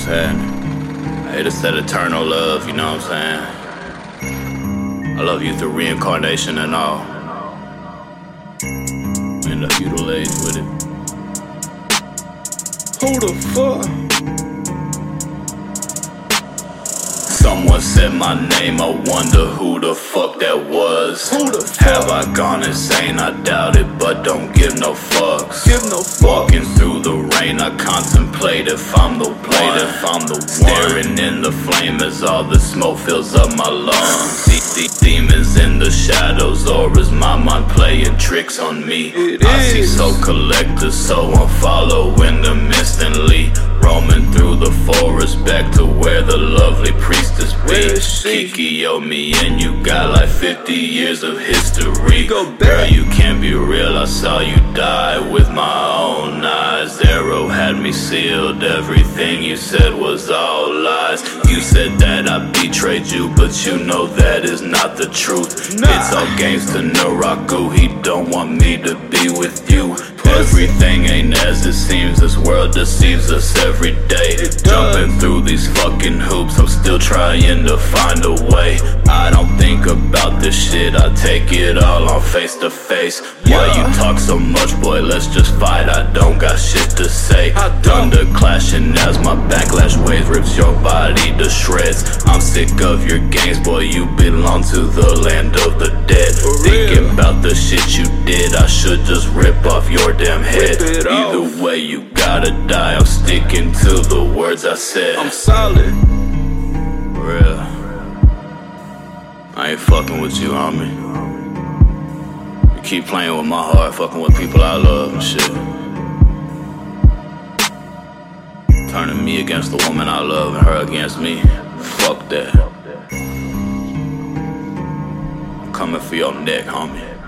what's happening? I hate to said eternal love, you know what I'm saying? I love you through reincarnation and all. In the feudal age with it. Who the fuck? Someone said my name, I wonder who the fuck that was. Who the fuck? Have I gone insane? I doubt it, but don't give no fucks. Give no fuck. Walking through the rain, I contemplate if I'm the. If I'm the one. Staring in the flame as all the smoke fills up my lungs. See, see demons in the shadows, or is my mind playing tricks on me? It I see is. so collective, so I'm following them instantly. Roaming through the forest back to where the lovely priestess be. Kikyo, me, and you got like 50 years of history. Go back. Girl, you can't be real. I saw you die with my own eyes. Arrow had me sealed. Everything you said was all lies. You said that I betrayed you, but you know that is not the truth. Nah. It's all games to Naraku. He don't want me to be with you. Everything ain't as it seems. This world deceives us every day. Jumping through these fucking hoops, I'm still trying to find a way. I shit, I take it all on face to face. Why you talk so much, boy? Let's just fight. I don't got shit to say. Thunder clashing as my backlash waves rips your body to shreds. I'm sick of your games, boy. You belong to the land of the dead. Thinking about the shit you did, I should just rip off your damn head. Either way, you gotta die. I'm sticking to the words I said. I'm solid. Real. I ain't fucking with you, homie. You keep playing with my heart, fucking with people I love and shit. Turning me against the woman I love and her against me. Fuck that. I'm coming for your neck, homie.